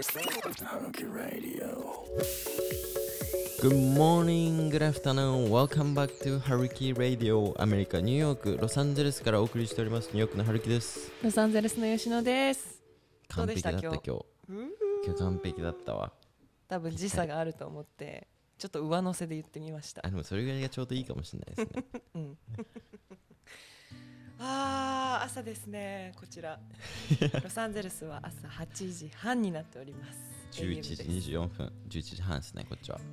Hunky Radio. Good morning, good afternoon, welcome back to Haruki Radio アメリカ・ニューヨーク、ロサンゼルスからお送りしております。ニューヨークのハルキです。ロサンゼルスの吉野です。どう完璧だったでした？今日。今日。今日完璧だったわ。多分時差があると思って、ちょっと上乗せで言ってみました。あ。でもそれぐらいがちょうどいいかもしれないですね。うん。ああ、朝ですね。こちら。ロサンゼルスは朝8時半になっております。11時 AM です24分11時半ですねこっちはね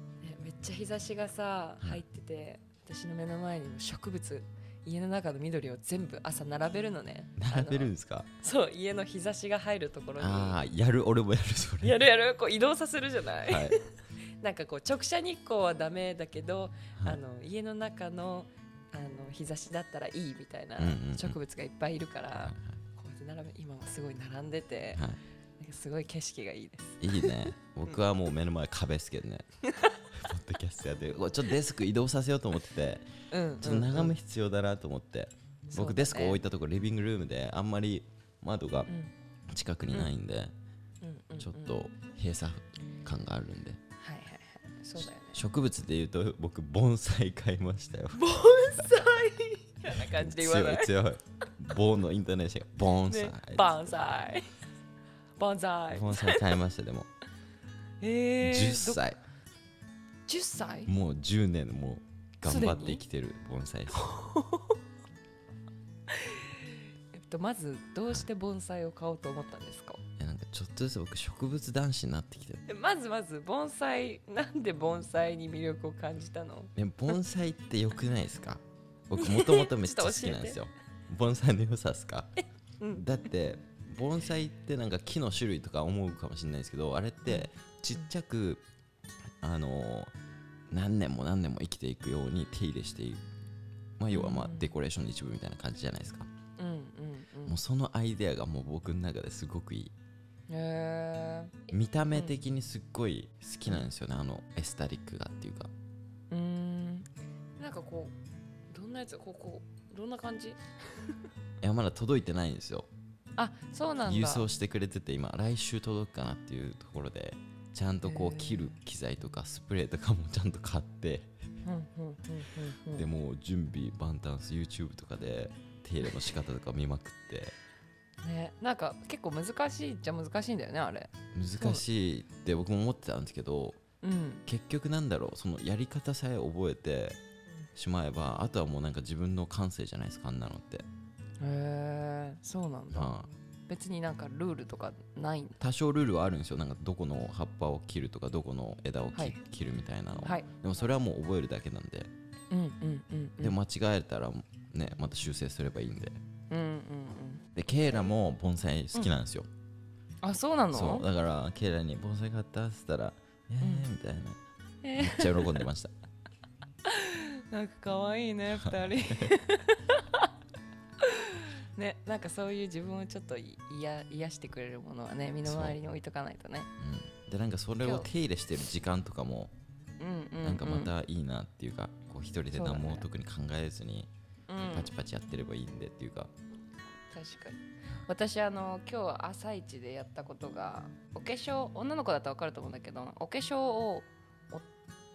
めっちゃ日差しがさ、うん入ってて、私の目の前にも植物。家の中の緑を全部朝並べるのね。並べるんですか？そう、家の日差しが入るところに。ああやる俺もやるそれやるやる、こう移動させるじゃない？はい なんかこう直射日光はダメだけど、はいあの家の中のあの日差しだったらいいみたいな植物がいっぱいいるから、はこうやって並べ今はすごい並んでて、い。はいすごい景色がいいです。いいね。僕はもう目の前壁ですけどね。ポッドキャストやってちょっとデスク移動させようと思っててうん、ちょっと眺め必要だなと思って、僕デスク置いたところリビングルームであんまり窓がうん。近くにないんで、うん。ちょっと閉鎖感があるんで、はいはいはい。そうだよね。植物でいうと僕盆栽買いましたよ。盆栽みたいな感じで言わない。強い強い棒のイントネーションが盆栽、ね、盆栽。盆栽。盆栽買いましたでもえー、10歳ど。10歳？もう10年もう頑張って生きてる盆栽です えっとまずどうして盆栽を買おうと思ったんですか？いやなんかちょっとずつ僕植物男子になってきてるえまずまず盆栽なんで盆栽に魅力を感じたの？ね盆栽って良くないですか？僕もともとめっちゃ好きなんですよ。盆栽の良さですか？うん。だって盆栽ってなんか木の種類とか思うかもしれないですけどあれってちっちゃくあのー何年も何年も生きていくように手入れしていく。まあ要はまあうん。デコレーションの一部みたいな感じじゃないですか。うんうんうん。もうそのアイデアがもう僕の中ですごくいい。見た目的にすっごい好きなんですよねあのエスタリックがっていうか。うーん。なんかこうなやつこうこうどんな感じ？いやまだ届いてないんですよ。あそうなんだ。郵送してくれてて今来週届くかなっていうところでちゃんとこう切る機材とかスプレーとかもちゃんと買ってでもう準備万端 YouTube とかで手入れの仕方とか見まくって。ねなんか結構難しいっちゃ難しいんだよねあれ。難しいって僕も思ってたんですけどうん。結局なんだろうそのやり方さえ覚えてしまえばあとはもうなんか自分の感性じゃないですかあんなのって、へえそうなんだ。まあ、別になんかルールとかないん多少ルールはあるんですよ。なんかどこの葉っぱを切るとかどこの枝を切,、はい。切るみたいなの、はい。でもそれはもう覚えるだけなんで、うんうんうんうん。で間違えたらねまた修正すればいいんで。うんうんうんでケイラも盆栽好きなんですよ、あそうなの？そう。だからケイラに盆栽買った？っつったらえー、みたいな。えめっちゃ喜んでました。ーなんか可愛いね二人。ねなんかそういう自分をちょっとい癒癒してくれるものはね身の回りに置いとかないとね。う。ん、でなんかそれを手入れしてる時間とかもうんうん、うん、なんかまたいいなっていうか、こう一人で何も特に考えずにうん。パチパチやってればいいんでっていうか、確かに。私あの今日朝一でやったことがお化粧女の子だと分かると思うんだけどお化粧を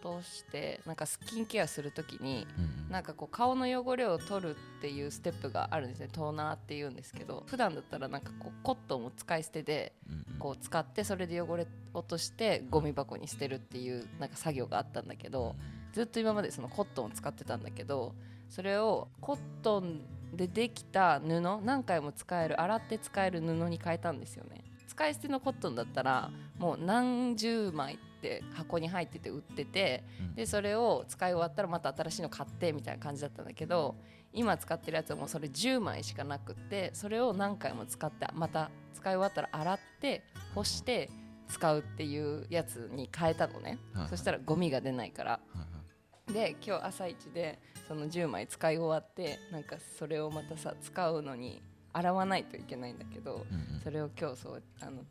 落としてなんかスキンケアするときになんかこう顔の汚れを取るっていうステップがあるんですね。トーナーっていうんですけど普段だったらなんかこうコットンを使い捨てでこう使ってそれで汚れ落としてゴミ箱に捨てるっていうなんか作業があったんだけどずっと今までそのコットンを使ってたんだけどそれをコットンでできた布何回も使える洗って使える布に変えたんですよね。使い捨てのコットンだったらもう何十枚って箱に入ってて売っててうん。でそれを使い終わったらまた新しいの買ってみたいな感じだったんだけど今使ってるやつはもうそれ10枚しかなくってそれを何回も使ってまた使い終わったら洗って干して使うっていうやつに変えたのね。はいはい。そしたらゴミが出ないから。はいはい。で今日朝一でその10枚使い終わってなんかそれをまたさ使うのに洗わないといけないんだけどうんうん。それを今日そうあの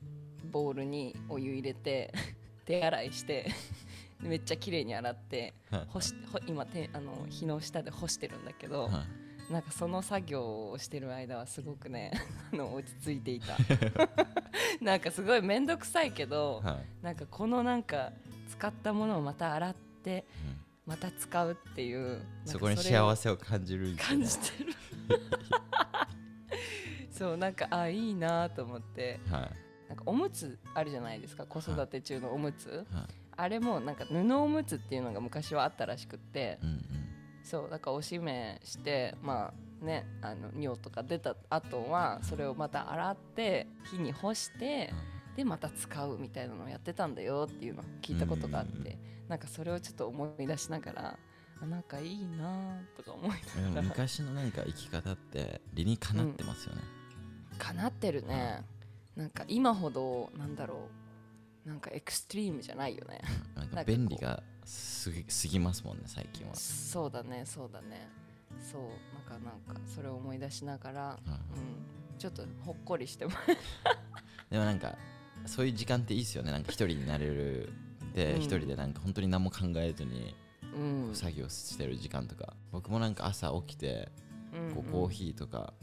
ボウルにお湯入れて手洗いしてで めっちゃ綺麗に洗ってはい干しほ今てあの日の下で干してるんだけど、はい。なんかその作業をしてる間はすごくね あの落ち着いていた。なんかすごい面倒くさいけどはい。なんかこのなんか使ったものをまた洗ってうん。また使うっていうそこに幸せを感じる感じてる。そうなんかあいいなと思って。はいかおむつあるじゃないですか。子育て中のおむつ、はい。あれもなんか布おむつっていうのが昔はあったらしくって。うんうん。そうだからおしめしてまあねあの尿とか出た後はそれをまた洗って火に干してでまた使うみたいなのをやってたんだよっていうのを聞いたことがあっうんてなんかそれをちょっと思い出しながらあなんかいいなとか思いながら。昔の何か生き方って理にかなってますよね、かなってるねなんか今ほどなんだろうなんかエクストリームじゃないよね。なんか便利がすぎすぎますもんね最近は、そうだねそうだね。そうなんかなんかそれを思い出しながら、うん。うん、ちょっとほっこりしても でもなんかそういう時間っていいですよねなんか一人になれるでうん。一、人でなんか本当に何も考えずにうん。作業してる時間とか、僕もなんか朝起きてこうコーヒーとか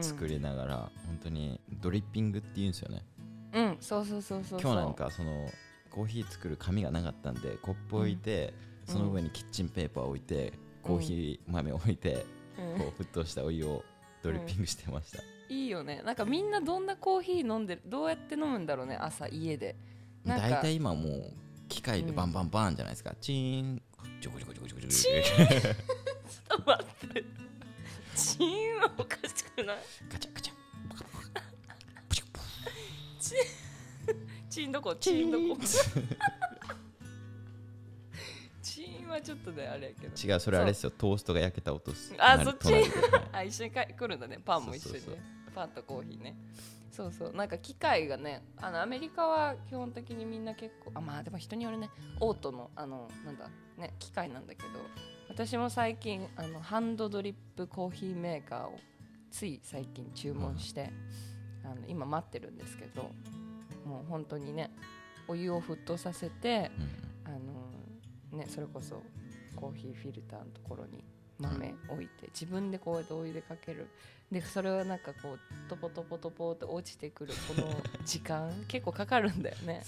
作りながら、本当にドリッピングっていうんですよね。うん、うん、そうそうそうそうそう。今日なんかそのコーヒー作る紙がなかったんでコップ置いて、うん。その上にキッチンペーパー置いて、コーヒー豆置いて、うん。こう沸騰したお湯をドリッピングしてました、いいよね。なんかみんなどんなコーヒー飲んでるどうやって飲むんだろうね朝家で。大体今もう機械でバンバンバンじゃないですか、チーン。ジョコジョコジョコジョコジョコチ ちょっと待ってチーンはおかしくない？ガチャガチャ。チーンどこチーンどこ？チーンはちょっとねあれやけど。違うそれあれですよ。トーストが焼けた音す。なあそっち？あ一緒にか来るんだね。パンも一緒にパンとコーヒーね。そうそう。なんか機械がねあのアメリカは基本的にみんな結構あまあでも人によるね。オートのあのなんだね機械なんだけど私も最近あのハンドドリップコーヒーメーカーをつい最近注文して、あの今待ってるんですけどもう本当にねお湯を沸騰させてうん。あのねそれこそコーヒーフィルターのところに豆置いて自分でこうやってお湯でかける。でそれをなんかこうトポトポトポって落ちてくるこの 時間結構かかるんだよね。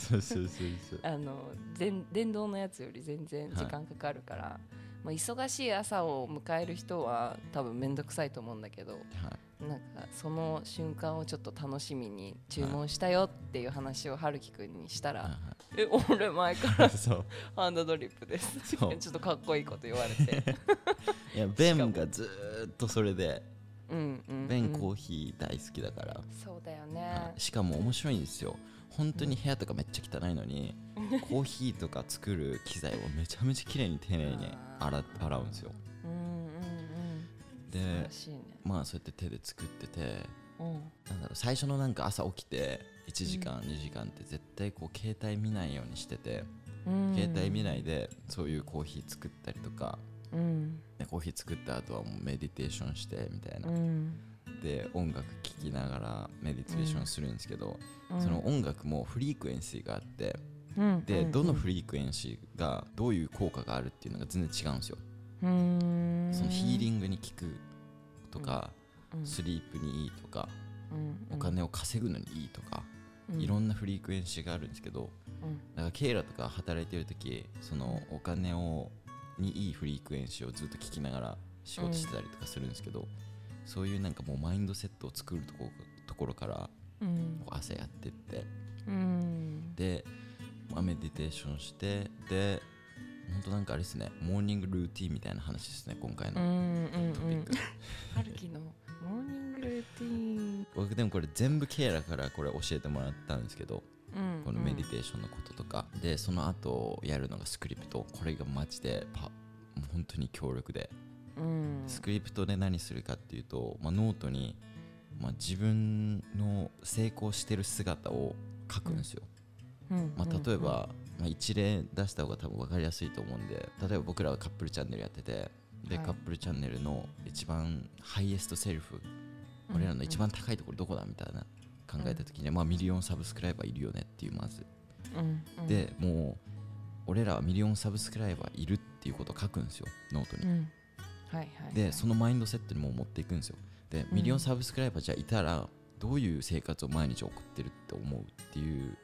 あの電電動のやつより全然時間かかるから、まあ、忙しい朝を迎える人は多分面倒くさいと思うんだけどはい。なんかその瞬間をちょっと楽しみに注文したよっていう話を春樹くんにしたらはい「え俺前からは いそう。ハンドドリップです」ちょっとかっこいいこと言われて。いやベンがずーっとそれでうんうん、うん、ベンコーヒー大好きだから、そうだよね。はい。しかも面白いんですよ本当に部屋とかめっちゃ汚いのに、コーヒーとか作る機材をめちゃめちゃ綺麗に丁寧に洗洗うんですよ。うんうんうん。でね。まあそうやって手で作っててうん。なんだろう最初のなんか朝起きて1時間、2時間って絶対こう携帯見ないようにしてて、うん。携帯見ないでそういうコーヒー作ったりとか、うん。ね、コーヒー作った後はもうメディテーションしてみたいな、うんで音楽聴きながらメディテーションするんですけど、うん。その音楽もフリークエンシーがあってうん。で、うん。どのフリークエンシーがどういう効果があるっていうのが全然違うんですよ、うん。そのヒーリングに効くとか、うん。スリープにいいとか、うん。お金を稼ぐのにいいとか、うん。いろんなフリークエンシーがあるんですけどうん。だからケイラとか働いてる時そのお金をにいいフリークエンシーをずっと聞きながら仕事してたりとかするんですけど、そういうなんかもうマインドセットを作るとこところからうん。朝やってって。うん。で、まあ、メディテーションしてで本当なんかあれですねモーニングルーティンみたいな話ですね今回のうんうんうん。トピック、春樹のモーニングルーティン僕でもこれ全部ケイラからこれ教えてもらったんですけどうんこのメディテーションのこととか、でその後やるのがスクリプト。これがマジでパ本当に強力で、うんスクリプトで何するかっていうと、まあ、ノートに、まあ、自分の成功してる姿を書くんですよ、うん。まあ、例えば、まあ、一例出した方が多分分かりやすいと思うんで例えば僕らはカップルチャンネルやっててで、はい。カップルチャンネルの一番 highest self、俺らの一番高いところどこだみたいな考えた時に、まあ、 million subscriber いるよねっていうまず。うんうん。でもう俺らは million subscriber いるっていうことを書くんですよノートに、うんはいはいでそのマインドセットにも持っていくんですよ。でミリオンサブスクライバーじゃいたらどういう生活を毎日送ってるって思うっていう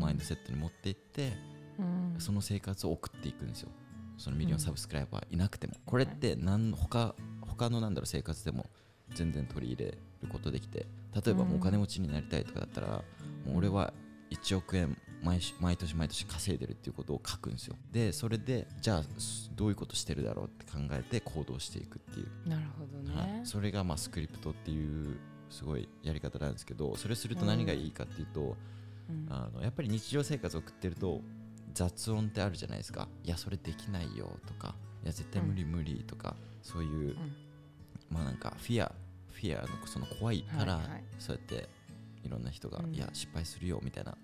マインドセットに持っていって、うん。その生活を送っていくんですよ。そのミリオンサブスクライバーいなくても、これって何他他のなんだろう生活でも全然取り入れることできて例えばもうお金持ちになりたいとかだったら、もう俺は1億円毎し毎年毎年稼いでるっていうことを書くんですよ。でそれでじゃあすどういうことしてるだろうって考えて行動していくっていう、なるほどね、はい、それがまあスクリプトっていうすごいやり方なんですけどそれすると何がいいかっていうと、うん。あのやっぱり日常生活を送ってると雑音ってあるじゃないですか。いやそれできないよとかいや絶対無理無理とか、そういう、まあなんかフィアフィアのその怖いから、はいはい。そうやっていろんな人が、うん。いや失敗するよみたいな、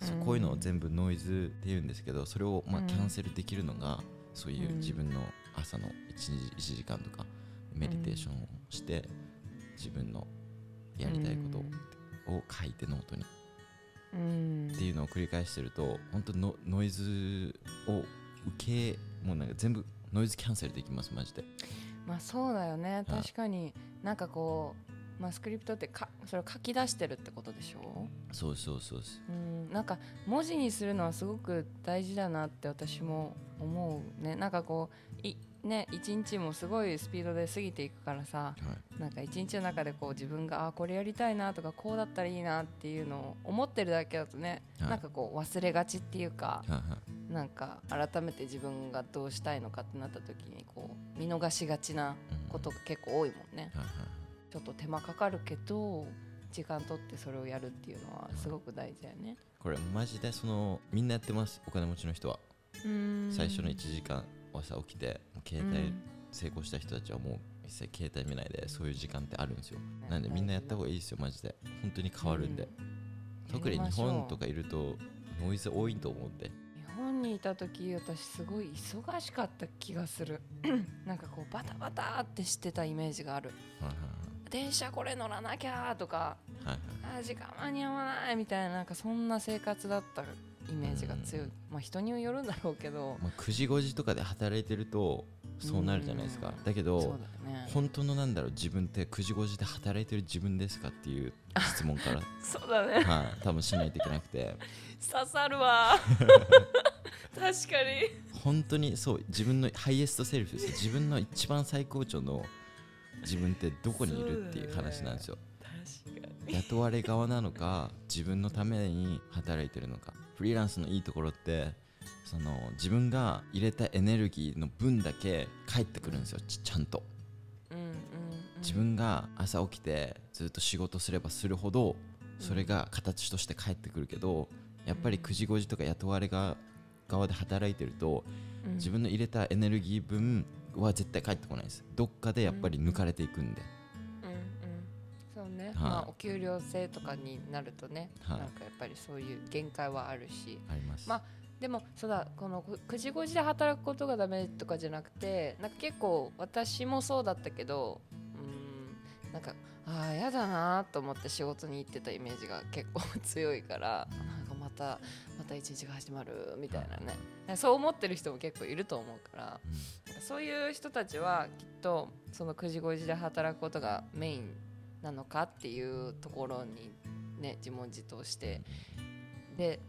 そううん。こういうのを全部ノイズって言うんですけどそれをまあうん。キャンセルできるのが、そういううん。自分の朝の 1, 1時間とかメディテーションをして、自分のやりたいことを書いてノートに。うん。っていうのを繰り返してると本当のノイズを受けもうなんか全部ノイズキャンセルできますマジで。まあそうだよね。はい。確かになんかこう、まあ、スクリプトってかそれを書き出してるってことでしょ？そうそうそううんなんか文字にするのはすごく大事だなって私も思うね。なんかこういね一日もすごいスピードで過ぎていくからさはい。なんか一日の中でこう自分があこれやりたいなとかこうだったらいいなっていうのを思ってるだけだとね、はい。なんかこう忘れがちっていうかはいはい。なんか改めて自分がどうしたいのかってなった時にこう見逃しがちなうんことが結構多いもんね。はいはいちょっと手間かかるけど時間取ってそれをやるっていうのはすごく大事だよね。これマジでそのみんなやってます？お金持ちの人は。最初の1時間朝起きて携帯成功した人たちはもう一切携帯見ないでそういう時間ってあるんですよ。なんでみんなやった方がいいですよマジで。本当に変わるんで、特に日本とかいるとノイズ多いと思うんで。日本にいた時私すごい忙しかった気がする。なんかこうバタバタってしてたイメージがある。はいはい電車これ乗らなきゃとかはいはい。あー時間間に合わないみたいななんかそんな生活だったイメージが強い、うん。まあ人によるんだろうけど。まあ、9時5時とかで働いてるとそうなるじゃないですか、うん。だけどだよね。本当のなんだろう自分って9時5時で働いてる自分ですかっていう質問から。そうだね。はい。多分しないといけなくて。刺さるわ。確かに。本当にそう自分のハイエストセルフですよ。自分の一番最高潮の自分ってどこにいるっていう話なんですよ。雇われ側なのか自分のために働いてるのか。フリーランスのいいところってその自分が入れたエネルギーの分だけ返ってくるんですよちちゃんと。うんうんうん。自分が朝起きてずっと仕事すればするほどそれが形として返ってくるけどやっぱり9時5時とか雇われ側側で働いてるとうん。自分の入れたエネルギー分は絶対返ってこないです。どっかでやっぱり抜かれていくんで。うんうん。そうね、い。まあお給料制とかになるとね、はい。なんかやっぱりそういう限界はあるし。あります。まあでもそうだこの9時5時で働くことがダメとかじゃなくてなんか結構私もそうだったけどうーんなんかああやだなと思って仕事に行ってたイメージが結構 強いから。なんかまたまた一日が始まるみたいなね。そう思ってる人も結構いると思うからそういう人たちはきっとその9時5時で働くことがメインなのかっていうところにね自問自答してで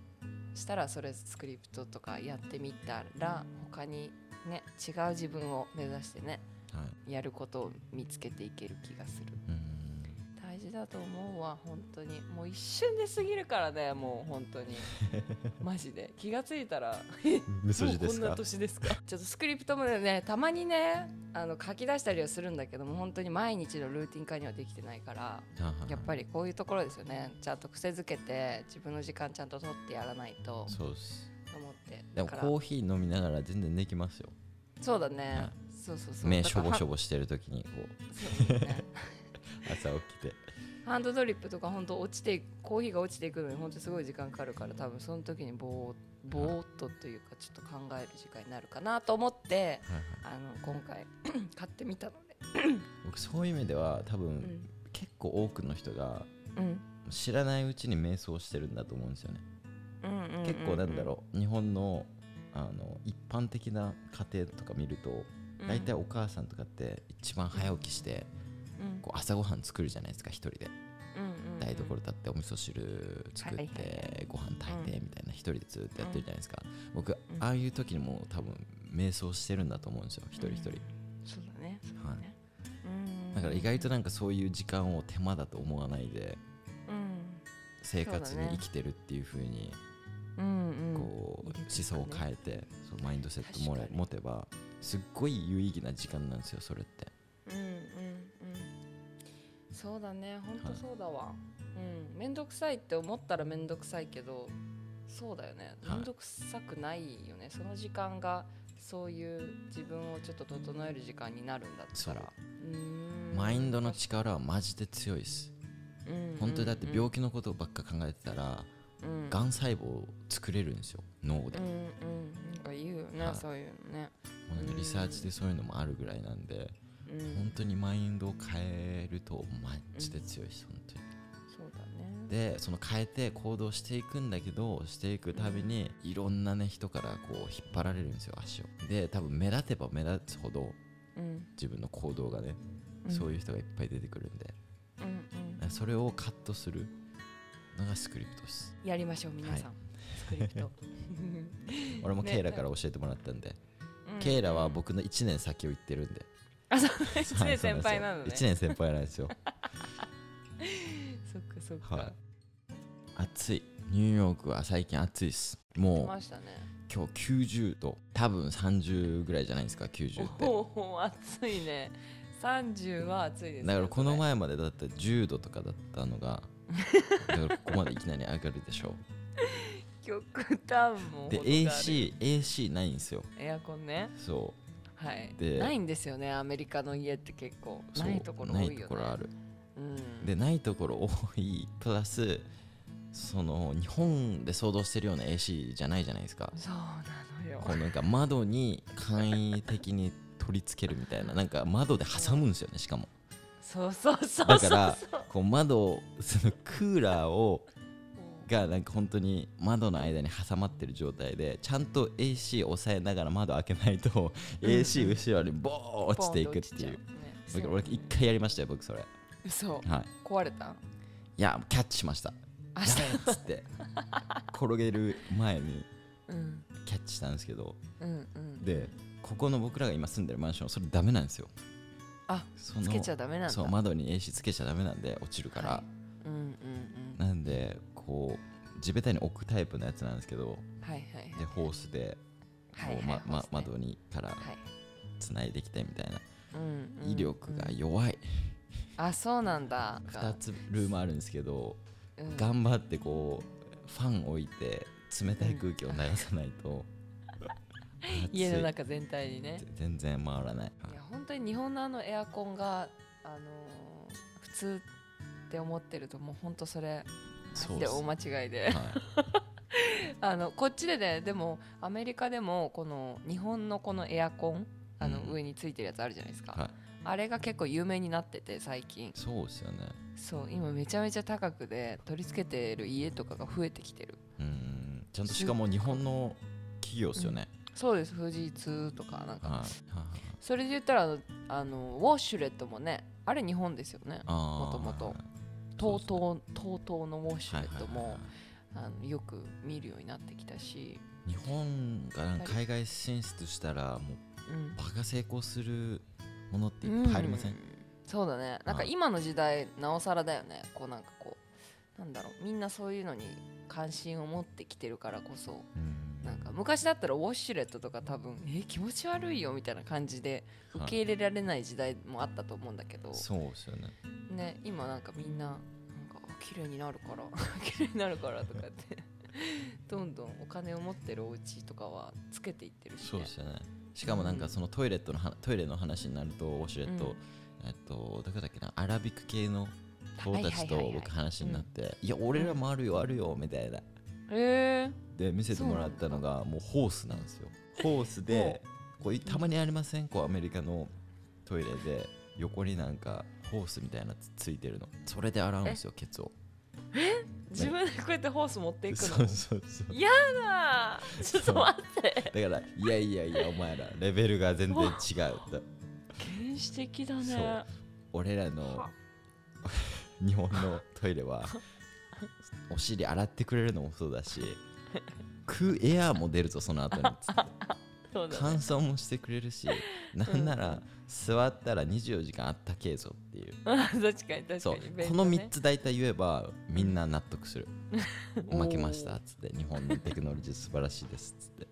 したらそれスクリプトとかやってみたら他にね違う自分を目指してねはい。やることを見つけていける気がする事だと思うわ本当に。もう一瞬で過ぎるからねもう本当に。マジで。気がついたら。無筋もうこんな年ですか？ちょっとスクリプトもねたまにねあの書き出したりはするんだけども本当に毎日のルーティン化にはできてないからやっぱりこういうところですよね。ちゃんと癖づけて自分の時間ちゃんと取ってやらないと。そうです。思って。でもコーヒー飲みながら全然できますよ。そうだね、はい。そうそうそう。目しょぼしょぼぼしてる時にこう。ね、朝起きてハンドドリップとか本当落ちていコーヒーが落ちていくのに本当すごい時間かかるから多分その時にぼーぼーっとというかちょっと考える時間になるかなと思ってはいはい。あの今回 買ってみたので。僕そういう意味では多分、うん。結構多くの人がうん。知らないうちに瞑想してるんだと思うんですよね、結構なんだろう日本のあの一般的な家庭とか見ると、うん。大体お母さんとかって一番早起きしてうんこう朝ごはん作るじゃないですか一人で。台所立ってお味噌汁作ってご飯炊いてみたいな一人でずっとやってるじゃないですか。僕ん。ああいう時にもう多分瞑想してるんだと思うんですよ一人一人。そうだねはい。だから意外となんかそういう時間を手間だと思わないでうん。生活に生きてるっていう風にうんうん。こう思想を変えてそうマインドセットもら持てばすっごい有意義な時間なんですよそれってそうだわ、うん。面倒くさいって思ったら面倒くさいけどそうだよね。はい。面倒くさくないよね、その時間がそういう自分をちょっと整える時間になるんだったら。マインドの力はマジで強いです。本当にだって病気のことばっか考えてたらうん。がん細胞を作れるんですよ。脳で。うんうん。なんか言うよね、はい。そういうのね。もうなんかリサーチでそういうのもあるぐらいなんで。うん本当にマインドを変えるとマジで強いです本当に。そうだね。でその変えて行動していくんだけどしていくたびにいろんなね人からこう引っ張られるんですよ足を。で多分目立てば目立つほどうん。自分の行動がね、うん。そういう人がいっぱい出てくるんで。うんうん。それをカットするのがスクリプトです。やりましょう皆さん、スクリプト。ね 俺もケイラから教えてもらったんで、うん。ケイラは僕の1年先を言ってるんであそう1年先輩なのね。1年先輩なんですよ。そっかそっか、はい。暑い。ニューヨークは最近暑いです。来もうましたね。今日90度。多分30ぐらいじゃないですか90って。おお暑いね。30は暑いですよだからこのそ前までだって10度とかだったのが だからここまでいきなり上がるでしょれ 極端もで程がある。AC, AC ないんですよ。エアコンね。そはい。でないんですよねアメリカの家って結構。ないところ多いよね。ないところある。うん。でないところ多い。プラスその日本で想像してるような AC じゃないじゃないですか。そうなのよ。こうなんか窓に簡易的に取り付けるみたいな。なんか窓で挟むんですよねしかも。そうそうそうそうだからこう窓をそのクーラーをうんがなんか本当に窓の間に挟まってる状態でちゃんと AC を抑えながら窓開けないと AC 後ろにボー落ちていくっていう。俺一回やりましたよ僕それ。嘘。はい。壊れた？いやキャッチしました。明やべえっつって。転げる前にうん。キャッチしたんですけど。うんうん。でここの僕らが今住んでるマンションそれダメなんですよ。あそのつけちゃダメなんだ。そう窓に AC つけちゃダメなんで落ちるから、はい。うんうんうん。なんでこう地べたに置くタイプのやつなんですけどはいはいはい。でホースでま窓にからはい。つないできてみたいな、うんうん威力が弱い、あそうなんだ。2つルームあるんですけど、うん。頑張ってこうファン置いて冷たい空気を流さないと、家の中全体にね。全然回らない。いや本当に日本のあのエアコンがあのー普通って思ってるともう本当それそうで大間違いで。はい。あのこっちでねでもアメリカでもこの日本のこのエアコンあのうん。上についてるやつあるじゃないですか、はい。あれが結構有名になってて最近。そうですよね。そう今めちゃめちゃ高くで取り付けてる家とかが増えてきてる。うんちゃんとしかも日本の企業ですよね、そうです。富士通とかなんか。はい。はいそれで言ったらあのウォッシュレットもねあれ日本ですよね。もともと TOTO のウォッシュレットもよく見るようになってきたし、日本がなんか海外進出したらもううん、バカ成功するものっていっぱいありません、うそうだね。なんかはい今の時代なおさらだよね。こうなんかこうなんだろう。みんなそういうのに関心を持ってきてるからこそ。うんなんか昔だったらウォッシュレットとか多分え気持ち悪いよみたいな感じではい受け入れられない時代もあったと思うんだけど、そうですよね。ね今なんかみんななんかあ綺麗になるから 綺麗になるからとかって どんどんお金を持ってるお家とかはつけていってるし、ね、そうですよね。しかもなんかそのトイレットのはトイレの話になるとウォシュレット、うん。えっとどこだっけなアラビック系の子たちとはいはいはいはい僕話になっていや俺らもあるよあるよみたいな。えー、で見せてもらったのがもうホースなんですよ。ホースでこうたまにありません？こうアメリカのトイレで横になんかホースみたいなつついてるの。それで洗うんですよケツを。自分でこうやってホース持っていくの？そうそうそう嫌だちょっと待って。だからいやいやいやお前らレベルが全然違う。だ原始的だね。俺らのは。日本のトイレはお尻洗ってくれるのもそうだしクーエアーも出るぞその後につって。そうだね。乾燥もしてくれるし なんなら座ったら24時間あったけえぞっていう。あ 確かに確かに。そう。便この利3つ大体言えばみんな納得する。負けましたっつって。日本のテクノロジー素晴らしいですっつって。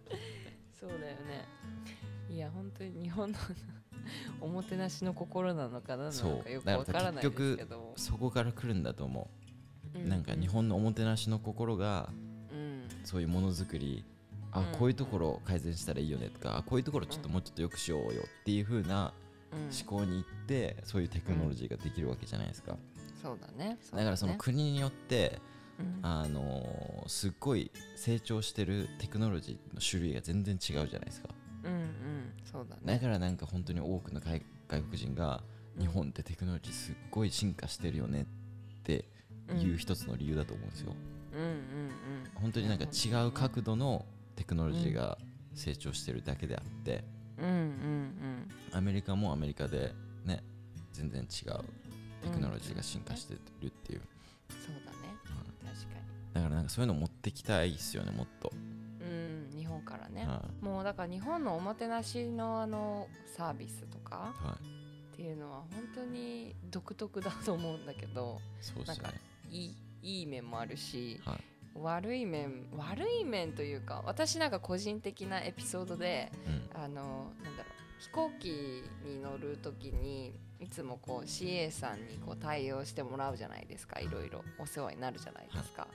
そうだよね。いや本当に日本のおもてなしの心なのかななそう。のかよくわからないですけど。そこから来るんだと思う、うなんか日本のおもてなしの心がうんそういうものづくりあ、うん。こういうところ改善したらいいよねとかあこういうところちょっともうちょっとよくしようよっていう風なうん。思考に行ってそういうテクノロジーができるわけじゃないですか、そうだね。うだからそのね国によって、うん。あのーすっごい成長してるテクノロジーの種類が全然違うじゃないですか。うんうん。そうだだねからなんか本当に多くの外外国人が日本ってテクノロジーすっごい進化してるよねっていう一つの理由だと思うんですよ、うんうんうん。本当になんか違う角度のテクノロジーが成長してるだけであって、うんうんうん。アメリカもアメリカでね全然違うテクノロジーが進化してるっていう、そうだね。確かだからなんかそういうの持ってきたいですよねもっと、にうん日本からね。はもうだから日本のおもてなしのあのサービスとかい、はい、っていうのは本当に独特だと思うんだけどそうですよね。いいいい面もあるしはい。悪い面悪い面というか私なんか個人的なエピソードでうん。あのなんだろう飛行機に乗る時にいつもこう CA さんにこう対応してもらうじゃないですかいろいろお世話になるじゃないですか、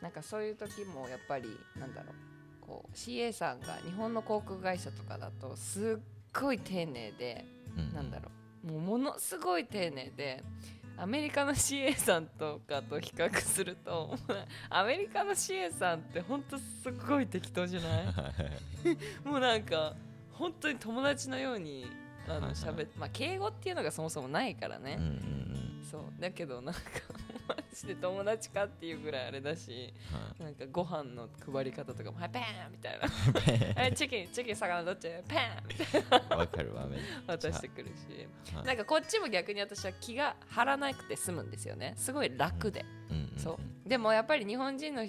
なんかそういう時もやっぱりなんだろうこう CA さんが日本の航空会社とかだとすっごい丁寧でうん。なんだろうもうものすごい丁寧でアメリカの CA さんとかと比較するとアメリカの CA さんってほんとすっごい適当じゃない？もうなんか本当に友達のようにあの喋ってまあ敬語っていうのがそもそもないからね、うんうんうん。そうだけどなんかマジで友達かっていうぐらいあれだしはい。なんかご飯の配り方とかも「はいパーン!」みたいな「えチキンチキン魚どっち？パーン!」みたいな。わかるわめ渡してくるし。はい。なんかこっちも逆に私は気が張らなくて済むんですよね。すごい楽で、うん。そう。でもやっぱり日本人の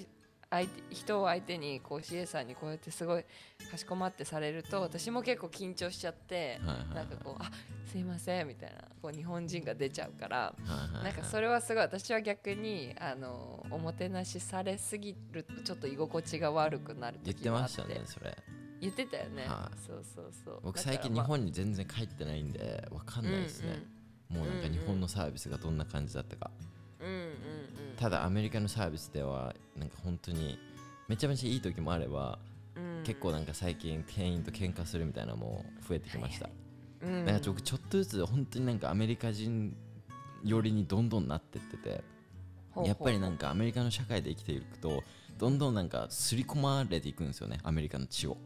相手人を相手にこう CA さんにこうやってすごいかしこまってされると私も結構緊張しちゃってなんかこう「あすいません」みたいなこう日本人が出ちゃうからなんかそれはすごい私は逆にあのおもてなしされすぎるとちょっと居心地が悪くなる言って。時もあってましたねそれ。言ってたよね、はい。そうそうそう。僕最近日本に全然帰ってないんでわかんないですね、もうなんか日本のサービスがどんな感じだったか、ただアメリカのサービスではなんか本当にめちゃめちゃいい時もあれば、うん。結構なんか最近店員と喧嘩するみたいなのも増えてきました、うん。なんか僕ちょっとずつ本当になんかアメリカ人寄りにどんどんなってっててやっぱりなんかアメリカの社会で生きていくとどんどんなんか刷り込まれていくんですよねアメリカの血を、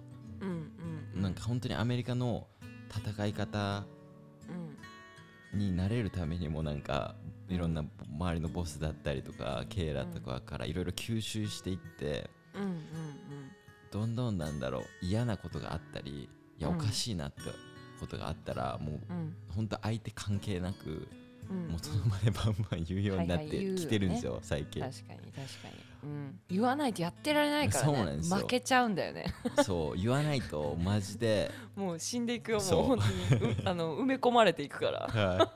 うんうんうん。なんか本当にアメリカの戦い方うんになれるためにもなんかいろんな周りのボスだったりとか経営だとかからいろいろ吸収していってうんうんどんどんなんだろう嫌なことがあったりいやうん。おかしいなってことがあったらもううん。うん本当相手関係なくうん。もうその場でバンバン言うようになってきてるんですよ最近。確かに確かに、うん、言わないとやってられないからね。負けちゃうんだよね。そう言わないとマジで。もう死んでいくよもう本当に。う あの埋め込まれていくから。は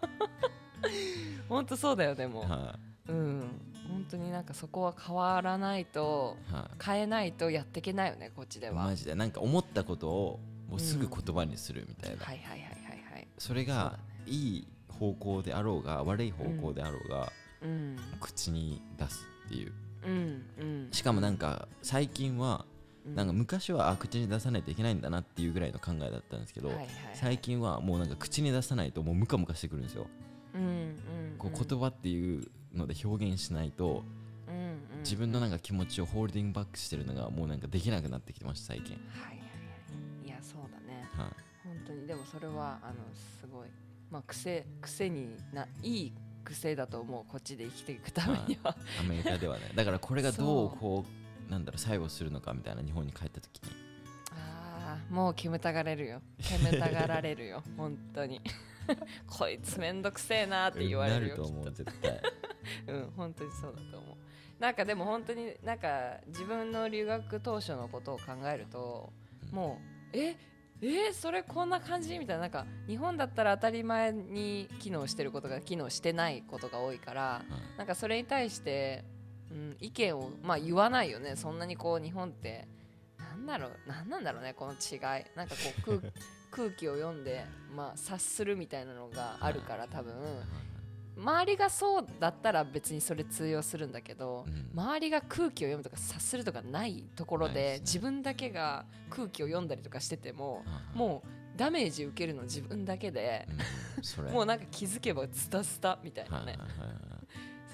本当そうだよでも。い。はうん。本当になんかそこは変わらないといはい。変えないとやっていけないよねこっちでは。マジで。なんか思ったことをもうすぐ言葉にするみたいな、はいはいはいはいはい。それがいい方向であろうが悪い方向であろうが、うん。口に出すっていう。うんうんしかもなんか最近はうん。なんか昔はあ口に出さないといけないんだなっていうぐらいの考えだったんですけど、最近はもうなんか口に出さないともうムカムカしてくるんですよ、うんうんこう言葉っていうので表現しないと自分のなんか気持ちをホールディングバックしてるのがもうなんかできなくなってきてました最近、はいはいはい。いやそうだね。はい。本当に。でもそれはあのすごいまあ癖癖にないい癖だと思うこっちで生きていくためには。アメリカではね。だからこれがどうこうなんだろう作用するのかみたいな日本に帰った時に。あーもう煙たがれるよ。煙たがられるよ 本当に。こいつめんどくせえなって言われるよなると思う絶対。うん本当にそうだと思う。なんかでも本当になんか自分の留学当初のことを考えるとうん。もうえ？えそれこんな感じみたいななんか日本だったら当たり前に機能してることが機能してないことが多いからうん。なんかそれに対して、うん、意見を、まあ、言わないよねそんなにこう日本って。なんだろうなんなんだろうねこの違い。なんかこう空 空気を読んで、まあ、察するみたいなのがあるから多分周りがそうだったら別にそれ通用するんだけど、うん。周りが空気を読むとか察するとかないところでね。自分だけが空気を読んだりとかしててもうんもうダメージ受けるの自分だけでうん もうなんか気づけばスタスタみたいなね。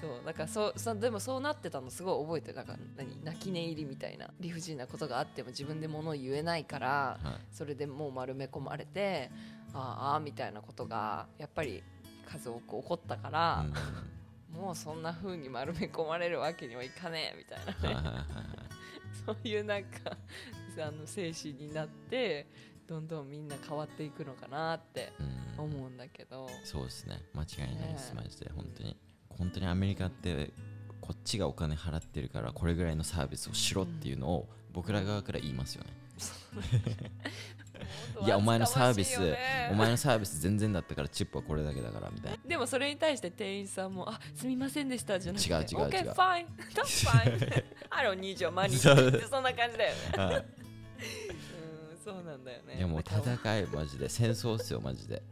そうだからそうそうでもそうなってたのすごい覚えてる。なんか何？泣き寝入りみたいな理不尽なことがあっても自分で物を言えないからはい。それでもう丸め込まれてあーあーみたいなことがやっぱり数多く起こったから、もうそんな風に丸め込まれるわけにはいかねえみたいなね。そういうなんかあの精神になってどんどんみんな変わっていくのかなってうん。思うんだけど、そうですね。間違いないです、ねマジで。本当に。本当にアメリカってこっちがお金払ってるからこれぐらいのサービスをしろっていうのを僕ら側から言いますよね、いやお前のサービス、ねお前のサービス全然だったからチップはこれだけだからみたいな。でもそれに対して店員さんも「あすみませんでした」じゃなくて違う違う違う。OK fine that's fine I don't need your money そうってそんな感じだよね。はい。うんそうなんだよね。いやもう戦いマジで。戦争っすよマジで。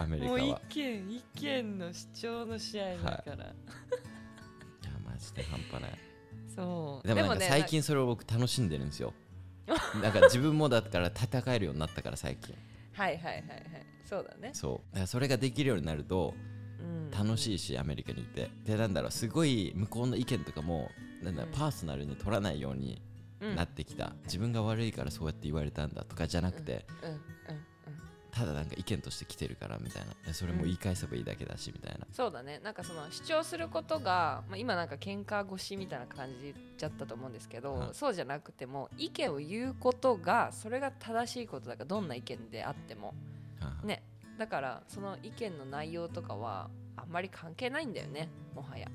アメリカもうは意見意見の主張の試合だから、い。やマジで半端ない。そう。でもなんか最近それを僕楽しんでるんですよ なんか自分もだから戦えるようになったから最近。はいはいはいはい。そうだね、そう。だからそれができるようになるとうん、楽しいしアメリカにいて。でなんだろうすごい向こうの意見とかもなんだろううん。パーソナルに取らないようにうんなってきた、自分が悪いからそうやって言われたんだとかじゃなくて、うん。うんただなんか意見として来てるからみたいな。でそれも言い返せばいいだけだしみたいな、そうだね。なんかその主張することが、まあ、今なんか喧嘩腰みたいな感じちゃったと思うんですけど、はい。そうじゃなくても意見を言うことがそれが正しいことだからどんな意見であっても。はね。だからその意見の内容とかはあんまり関係ないんだよねもはや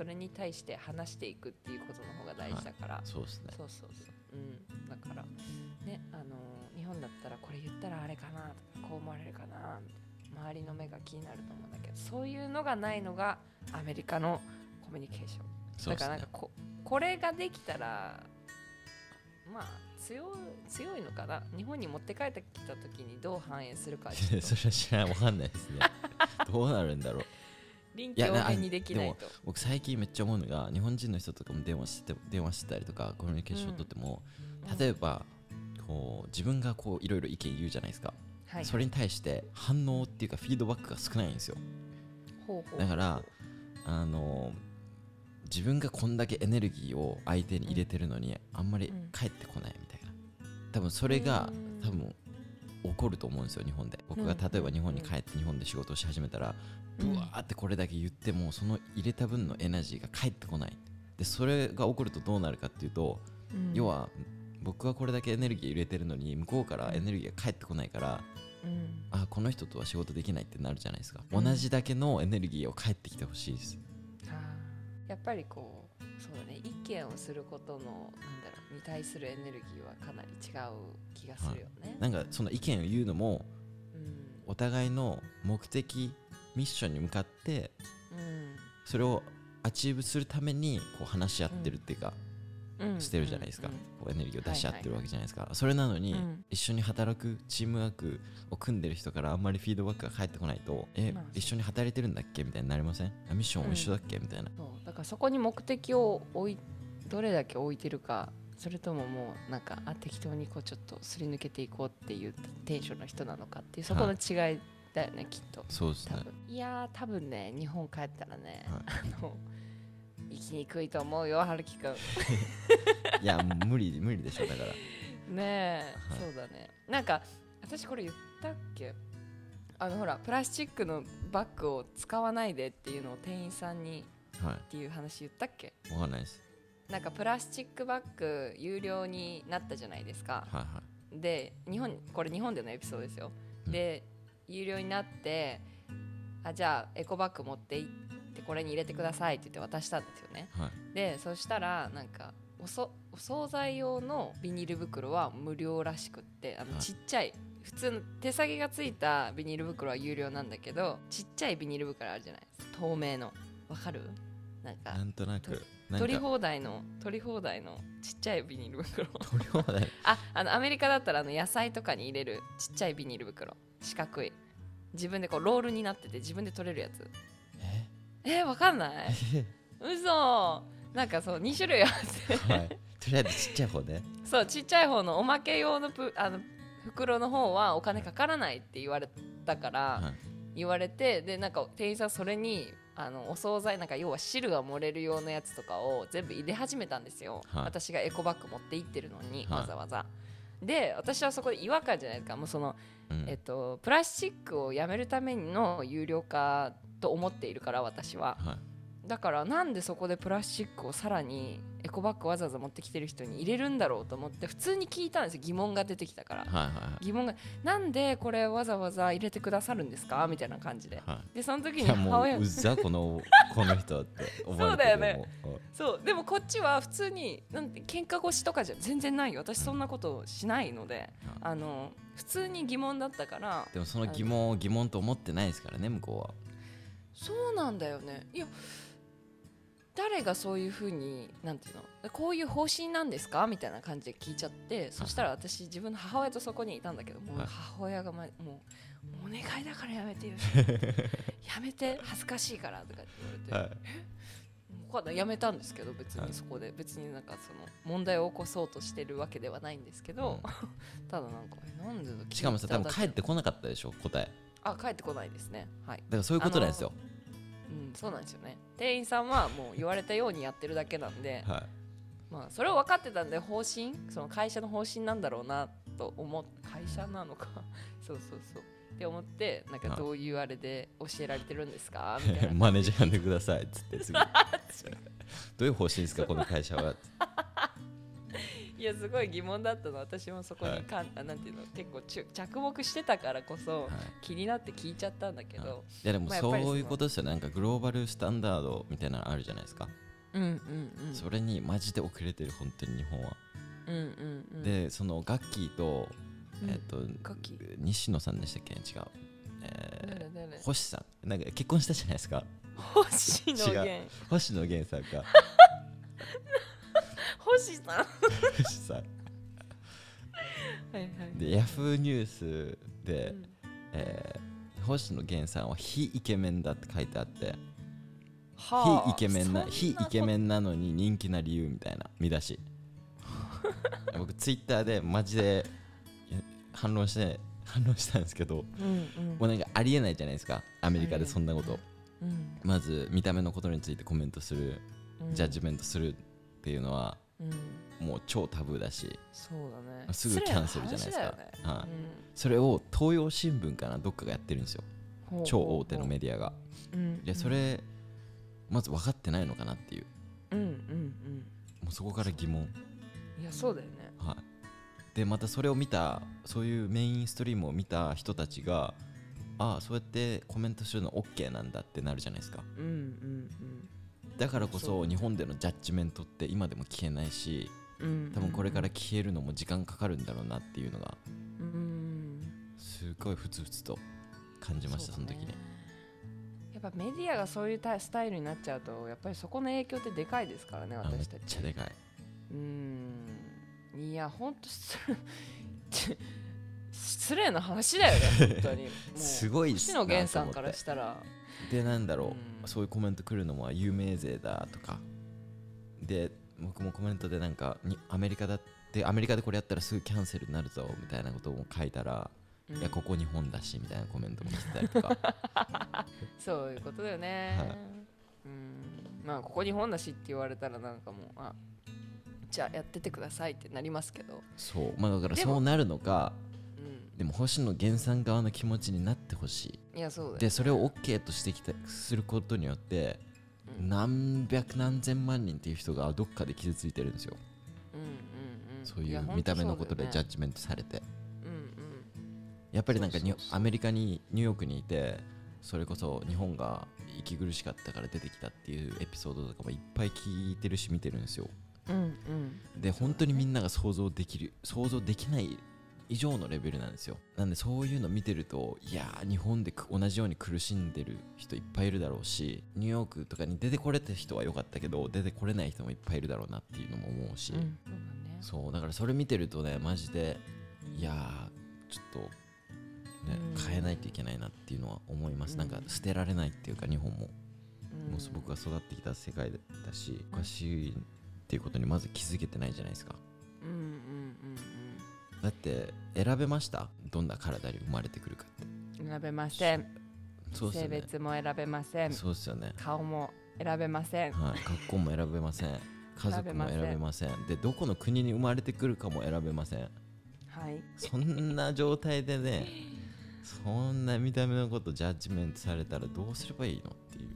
それに対して話していくっていうことの方が大事だから、あそうですね。そうそうそう。うん。だからねあの日本だったらこれ言ったらあれかなとかこう思われるかな周りの目が気になると思うんだけどそういうのがないのがアメリカのコミュニケーション。ね。だからなんかここれができたらまあ強い強いのかな。日本に持って帰ってきた時にどう反映するかそれは知らないわかんないですね。どうなるんだろう臨機応変にできないと。僕最近めっちゃ思うのが日本人の人とかも電話して電話してたりとかコミュニケーションを取っても、例えばこう自分がこういろいろ意見言うじゃないですか、はい。それに対して反応っていうかフィードバックが少ないんですよ。だからあの自分がこんだけエネルギーを相手に入れてるのにあんまり返ってこないみたいな。多分それがうん。多分起こると思うんですよ日本で。僕が例えば日本に帰って日本で仕事をし始めたらうん。ブワーってこれだけ言ってもその入れた分のエナジーが返ってこない。でそれが起こるとどうなるかっていうとうん。要は僕はこれだけエネルギー入れてるのに向こうからエネルギーが返ってこないからうん。あこの人とは仕事できないってなるじゃないですか。うん。同じだけのエネルギーを返ってきてほしいです。やっぱりこうそうだね。意見をすることのなんだろうに対するエネルギーはかなり違う気がするよね。なんかその意見を言うのもうん。お互いの目的ミッションに向かってうん。それを achieve するためにこう話し合ってるっていうか、うん。してるじゃないですか、うんこうエネルギーを出し合ってるわけじゃないですか、それなのに、うん。一緒に働くチームワークを組んでる人からあんまりフィードバックが返ってこないとえ、まあ一緒に働いてるんだっけ？みたいになりません？あミッションも一緒だっけ、みたいなからそこに目的を置いどれだけ置いてるかそれとももうなんかあ適当にこうちょっとすり抜けていこうっていうテンションの人なのかっていうそこの違いだよね、きっと。そうですね。いやー多分ね日本帰ったらね、はい。あの生きにくいと思うよ春樹くん。いや無理無理でしょだから。ねえ、はい。そうだね。なんか私これ言ったっけ？あのほらプラスチックのバッグを使わないでっていうのを店員さんにはっていう話言ったっけ？いわかんないです。なんかプラスチックバッグ有料になったじゃないですか。はいはい。で日本これ日本でのエピソードですよ、うん。で有料になってあじゃあエコバッグ持って行ってこれに入れてくださいって言って渡したんですよね。はい。でそしたらなんかおそお惣菜用のビニール袋は無料らしくってあのはい。ちっちゃい普通の手先がついたビニール袋は有料なんだけどちっちゃいビニール袋あるじゃないですか。透明の。わかる？なんかなんとなく取りか放題の取り放題のちっちゃいビニール袋。取り放題。ああのアメリカだったらあの野菜とかに入れるちっちゃいビニール袋。四角い。自分でこうロールになってて自分で取れるやつ。え？えー、わかんない。嘘。なんかそう2種類あって。はい。とりあえずちっちゃい方でそうちっちゃい方のおまけ用のプあの袋の方はお金かからないって言われたから、はい。言われてでなんか店員さんそれにあのお惣菜なんか要は汁が漏れる用のやつとかを全部入れ始めたんですよ、はい。私がエコバッグ持って行ってるのに、はい。わざわざ。で私はそこで違和感じゃないですか。もうその、うん。えっと、プラスチックをやめるための有料化と思っているから私は。はいだからなんでそこでプラスチックをさらにエコバッグわざわざ持ってきてる人に入れるんだろうと思って普通に聞いたんですよ。疑問が出てきたから。はいはい疑問がなんでこれわざわざ入れてくださるんですか？みたいな感じで。はい。でその時に母親。うざこの この人って思そうだよね。そう。でもこっちは普通になんて喧嘩腰とかじゃ全然ないよ。私そんなことしないのであの普通に疑問だったから。でもその疑問を疑問と思ってないですからね向こそうなんだよね。いや誰がそういうふうになんていうのこういう方針なんですか？みたいな感じで聞いちゃってそしたら私自分の母親とそこにいたんだけどもうはい。母親が、ま、もうお願いだからやめてよ。やめて恥ずかしいからとかって言われて、はもうこうやめたんですけど別はい。にそこで。別になんかその問題を起こそうとしてるわけではないんですけど、ただなんかえなんでだいしかもさ多分帰ってこなかったでしょ答え。だかあ帰ってこないですね。はい。らそういうことなんですようんそうなんですよね。店員さんはもう言われたようにやってるだけなんではい。まあそれを分かってたんで方針その会社の方針なんだろうなと思っ会社なのか？そうそうそう。って思ってなんかはい。どういうあれで教えられてるんですか？みたいな。マネージャー呼んでくださいっつってすぐ どういう方針ですかこの会社は？いやすごい疑問だったの。私もそこにかん、あなんていうの結構ちゅ着目してたからこそはい。気になって聞いちゃったんだけど、い。やでもそういうことですよ。ねなんかグローバルスタンダードみたいなのあるじゃないですか、うんうんうん。それにマジで遅れてる本当に日本は、うんうんうん。でそのガッキーと、うん。えっと西野さんでしたっけ？違う、えー、星さん。なんか結婚したじゃないですか。星野違源星野源さんか 星さん。星さん。はいはい。でヤフーニュースで、うん。えー星野源さんは非イケメンだって書いてあってはあ非イケメンな非イケメンなのに人気な理由みたいな見出し。僕ツイッターでマジで反論して反論したんですけどうんうん。もうなんかありえないじゃないですかアメリカでそんなこと。うん。まず見た目のことについてコメントするうん。ジャッジメントするっていうのはうん。もう超タブーだし。そうだね。すぐキャンセルじゃないですか。ね。はい。それを東洋新聞かなどっかがやってるんですよ。うん超大手のメディアが。うん。いやそれまず分かってないのかなっていう。うんうんもうそこから疑問。うんいやそうだよね。はい。でまたそれを見たそういうメインストリームを見た人たちがああそうやってコメントするの OK なんだってなるじゃないですか。うんうんだからこそ日本でのジャッジメントって今でも消えないしうん。うん多分これから消えるのも時間かかるんだろうなっていうのがうん。すごいふつふつと感じましたそ,、の時に。ねやっぱメディアがそういうスタイルになっちゃうとやっぱりそこの影響ってでかいですからね私たち。ちゃでかい。うん。いやほんと失礼失礼な話だよね本当に。もうすごい星な野源さんからしたらでなんだろう、うん。そういうコメント来るのは有名税だとか。で僕もコメントでなんかにアメリカだってアメリカでこれやったらすぐキャンセルになるぞみたいなことも書いたら、うん。いやここ日本だしみたいなコメントも来てたりとか。そういうことだよね、はい。うん。まあここ日本だしって言われたらなんかもうあじゃあやっててくださいってなりますけど、そう。まあだからでもそうなるのかうん、でも星野源さん側の気持ちになってほしい。いやそうだよでそれを OK としてきたすることによってうん。何百何千万人っていう人がどっかで傷ついてるんですよ。うんうんうん。そういやう見た目のことでジャッッジメントされて。うんうん。やっぱりなんかにそうそうそう。アメリカにニューヨークにいてそれこそ日本が息苦しかったから出てきたっていうエピソードとかもいっぱい聞いてるし見てるんですよ。うんうん。で本当にみんなが想像できる想像できない以上のレベルなんですよ。なんでそういうの見てるといやー日本でく同じように苦しんでる人いっぱいいるだろうしニューヨークとかに出てこれた人は良かったけど出てこれない人もいっぱいいるだろうなっていうのも思うし、うんそうだからそれ見てるとねマジでいやーちょっとねうん。変えないといけないなっていうのは思います、うん。なんか捨てられないっていうか日本も、うん。もう僕が育ってきた世界だしおかしいっていうことにまず気づけてないじゃないですか。うんうんうんだって選べました？どんな体に生まれてくるかって。うん選べません。性そうですよね。別も選べません。そうですよね。顔も選べません。はい。学校も選べません。家族も選べません。でどこの国に生まれてくるかも選べません。はい。そんな状態でねそんな見た目のことジャッジメントされたらどうすればいいのっていう。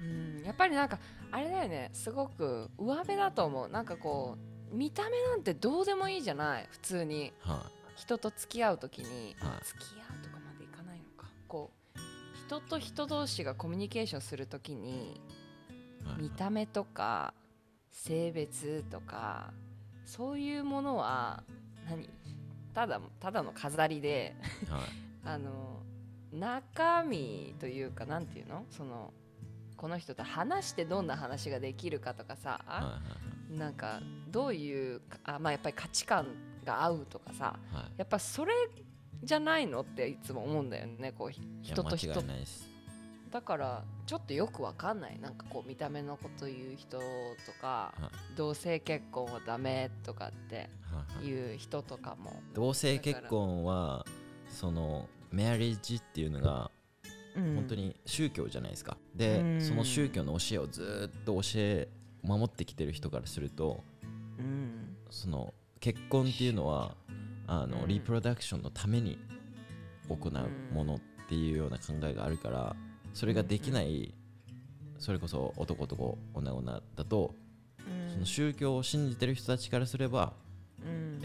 うん。やっぱりなんかあれだよね。すごく上辺だと思う。なんかこう見た目なんてどうでもいいじゃない？普通に。は人と付き合う時に、はい。付き合うとかまでいかないのか。こう人と人同士がコミュニケーションする時にいはい。見た目とか性別とかそういうものは何？ただただの飾りではい。あの中身というかなんていうの？そのこの人と話してどんな話ができるかとかさ、なんかどういうあ、まあ、やっぱり価値観が合うとかさはい。はいやっぱそれじゃないのっていつも思うんだよねこう人と人だからちょっとよくわかんない。なんかこう見た目のこと言う人とかは同性結婚はダメとかってはいう人とかも、同性結婚はそのメアリッジっていうのがうん。本当に宗教じゃないですか、で、うん。その宗教の教えをずーっと教え守ってきてる人からするとうん。その結婚っていうのはあの、うん。リプロダクションのために行うものっていうような考えがあるからそれができないそれこそ男男女女だとうん。その宗教を信じてる人たちからすれば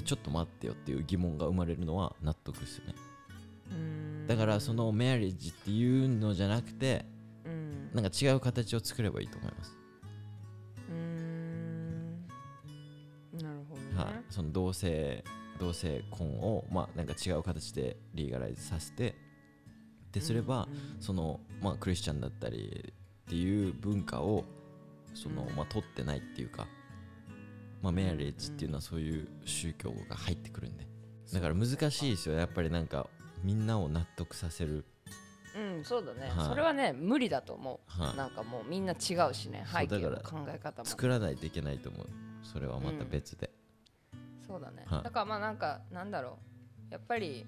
ちょっと待ってよっていう疑問が生まれるのは納得ですよね。うん。だからそのメアリッジっていうのじゃなくてうん。なんか違う形を作ればいいと思います、その同性同性婚をまあなんか違う形でリーガライズさせてですれば、うん。そのまあクリスチャンだったりっていう文化をその、うん。まあ取ってないっていうか、まあ、メアリッジっていうのはそういう宗教が入ってくるんで。だから難しいですよ。やっぱりなんかみんなを納得させる、うんそうだね、はい。それはね無理だと思う、はい。なんかもうみんな違うしね。背景の考え方も。作らないといけないと思う。それはまた別で、そうだね、はい。だからまあなんかなんだろう。やっぱり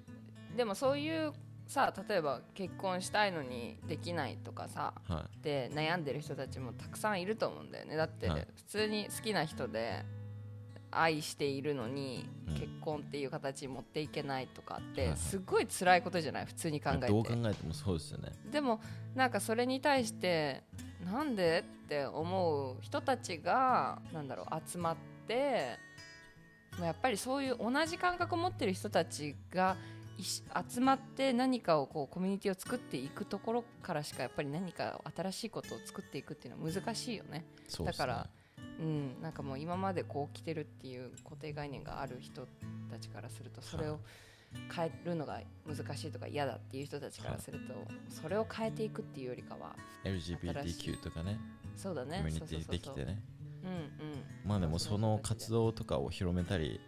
でもそういうさ例えば結婚したいのにできないとかさはで悩んでる人たちもたくさんいると思うんだよね。だってはい。普通に好きな人で愛しているのにうん。結婚っていう形に持っていけないとかってすごい辛いことじゃない？普通に考えて。どう考えてもそうですよね。でもなんかそれに対してなんで？って思う人たちがなんだろう集まってまあやっぱりそういう同じ感覚を持ってる人たちが集まって何かをこうコミュニティを作っていくところからしかやっぱり何か新しいことを作っていくっていうのは難しいよね。ね。だからうん、なんかもう今までこう来てるっていう固定概念がある人たちからするとそれを変えるのが難しいとか嫌だっていう人たちからするとそれを変えていくっていうよりかは LGBTQ とかね。そうだね。コミュニティできてねまあでもその活動とかを広めたり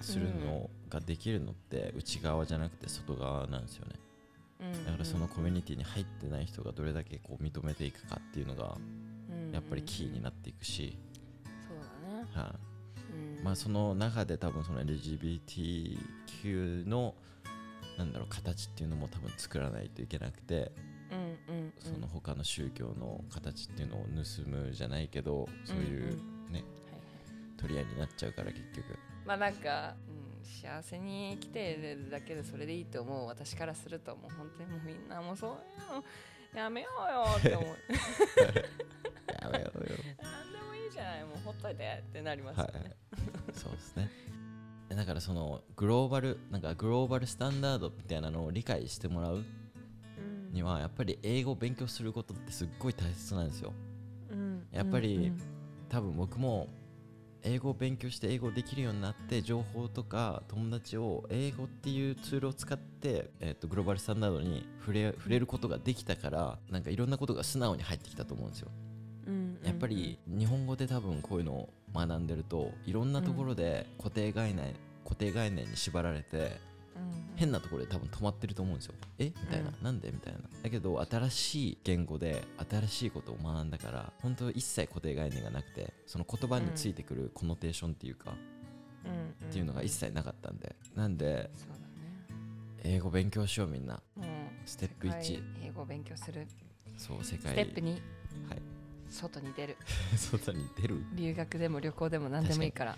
するのができるのって内側じゃなくて外側なんですよね。うんだからそのコミュニティに入ってない人がどれだけこう認めていくかっていうのがやっぱりキーになっていくし、そうだね、はまあその中で多分その LGBTQ のなんだろう形っていうのも多分作らないといけなくてその他の宗教の形っていうのを盗むじゃないけどそういうね取り合いになっちゃうから結局まあなん。か、うん、幸せに生きてるだけでそれでいいと思う。私からするともう本当にもうみんなもうそう。いうのやめようよって思う。やめようよ何でもいいじゃないもうほっといてってなりますよね、はいそうですね。えだからそのグローバルなんかグローバルスタンダードみたいなのを理解してもらううんにはやっぱり英語を勉強することってすっごい大切なんですよ。うん。やっぱりうん多分僕も英語を勉強して英語できるようになって情報とか友達を英語っていうツールを使って、えー、とグローバルスタンダードに触れ触れることができたからなんかいろんなことが素直に入ってきたと思うんですよ。うんやっぱり日本語で多分こういうのを学んでるといろんなところで固定概念、固定概念に縛られてうん変なところで多分止まってると思うんですよ。え？みたいな、うん。なんで？みたいな。だけど新しい言語で新しいことを学んだから本当一切固定概念がなくてその言葉についてくるコノテーションっていうか、うんっていうのが一切なかったんで。なんでそうだ英語勉強しようみんな。ステップ1世界英語を勉強する。そう世界。ステップ2はい。外に出る。外に出る？留学でも旅行でも何でもいいから。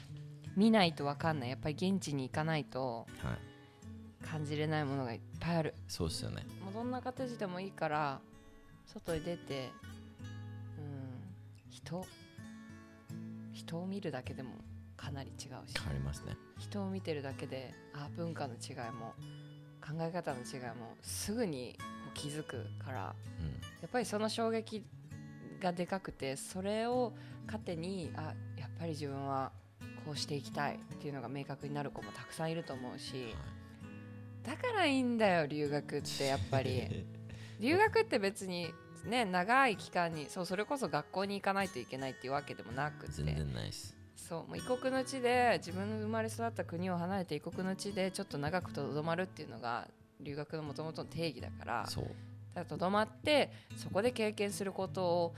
見ないと分かんない。やっぱり現地に行かないと。はい感じれないものがいっぱいある。そうですよね。もうどんな形でもいいから外に出てうん人人を見るだけでもかなり違うし。変わりますね。人を見てるだけであ文化の違いも考え方の違いもすぐに気づくからうん。やっぱりその衝撃がでかくてそれを糧にあやっぱり自分はこうしていきたいっていうのが明確になる子もたくさんいると思うしだからいいんだよ留学ってやっぱり。留学って別にね長い期間にそうそれこそ学校に行かないといけないっていうわけでもなく全て。然ないです。そうもう異国の地で自分の生まれ育った国を離れて異国の地でちょっと長くとどまるっていうのが留学のもともとの定義だから。とどまってそこで経験することを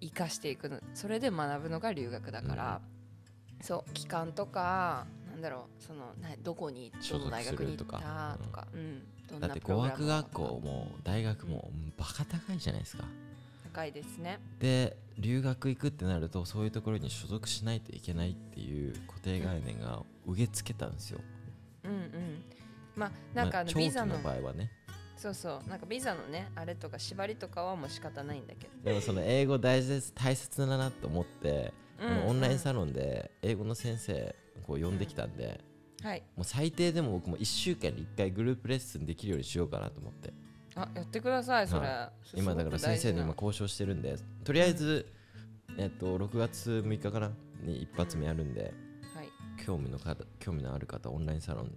生かしていくのそれで学ぶのが留学だから、そう期間とかなんだろうそのなどこにどの大学に行ったとかうん。どんなだって語学学校も大学もバカ高いじゃないですか。高いですね。で留学行くってなるとそういうところに所属しないといけないっていう固定概念が植え付けたんですよ、うんうん。まあなんかあのまあビザの場合はね。そうそう。なんかビザのねあれとか縛りとかはもう仕方ないんだけど、でもその英語大切大切だなと思って、このオンラインサロロンで英語の先生こう呼んできたんで、ンはい。もう最低でも僕も1週間に1回グループレッスンできるようにしようかなと思って。あやってくださいそれ、はそれ今だから先生に今交渉してるんでとりあえず、えっと6月6日かなに一発目やるんで、はい。興味の方興味のある方オンラインサロン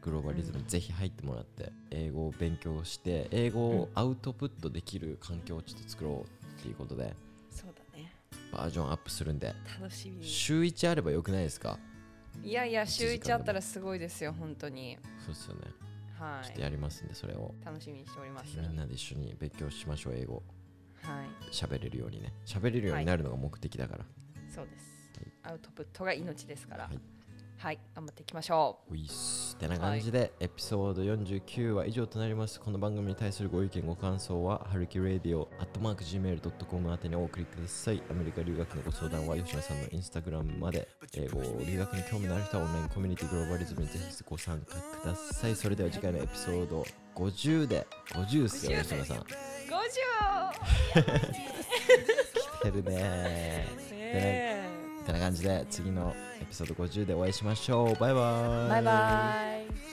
グローバリズムにぜひ入ってもらって英語を勉強して英語をアウトプットできる環境をちょっと作ろうっていうことでそうだね。バージョンアップするんで。楽しみ週1あればよくないですか？いやいや週一時間でも1あった。らすごいですよ本当にそうですよね。はい。ちょっとやりますんでそれを。楽しみにしております。みんなで一緒に勉強しましょう英語。はい。喋れるようにね。喋れるようになるのが目的だから、そうです、アウトプットが命ですから。ははいい、頑張っていきましょう。いっす。てな感じで、エピソード49は以上となります。この番組に対するご意見ご感想はハルキラディオアットマーク Gmail.com 宛てにお送りください。アメリカ留学のご相談は吉野さんのインスタグラムまで英語留学に興味のある人はオンラインコミュニティグローバリズムにぜひご参加ください。それでは次回のエピソード50で50っすよ吉野さん。う50 来てるねてな感じで次のエピソード50でお会いしましょう。バイバーイ。バイバイ。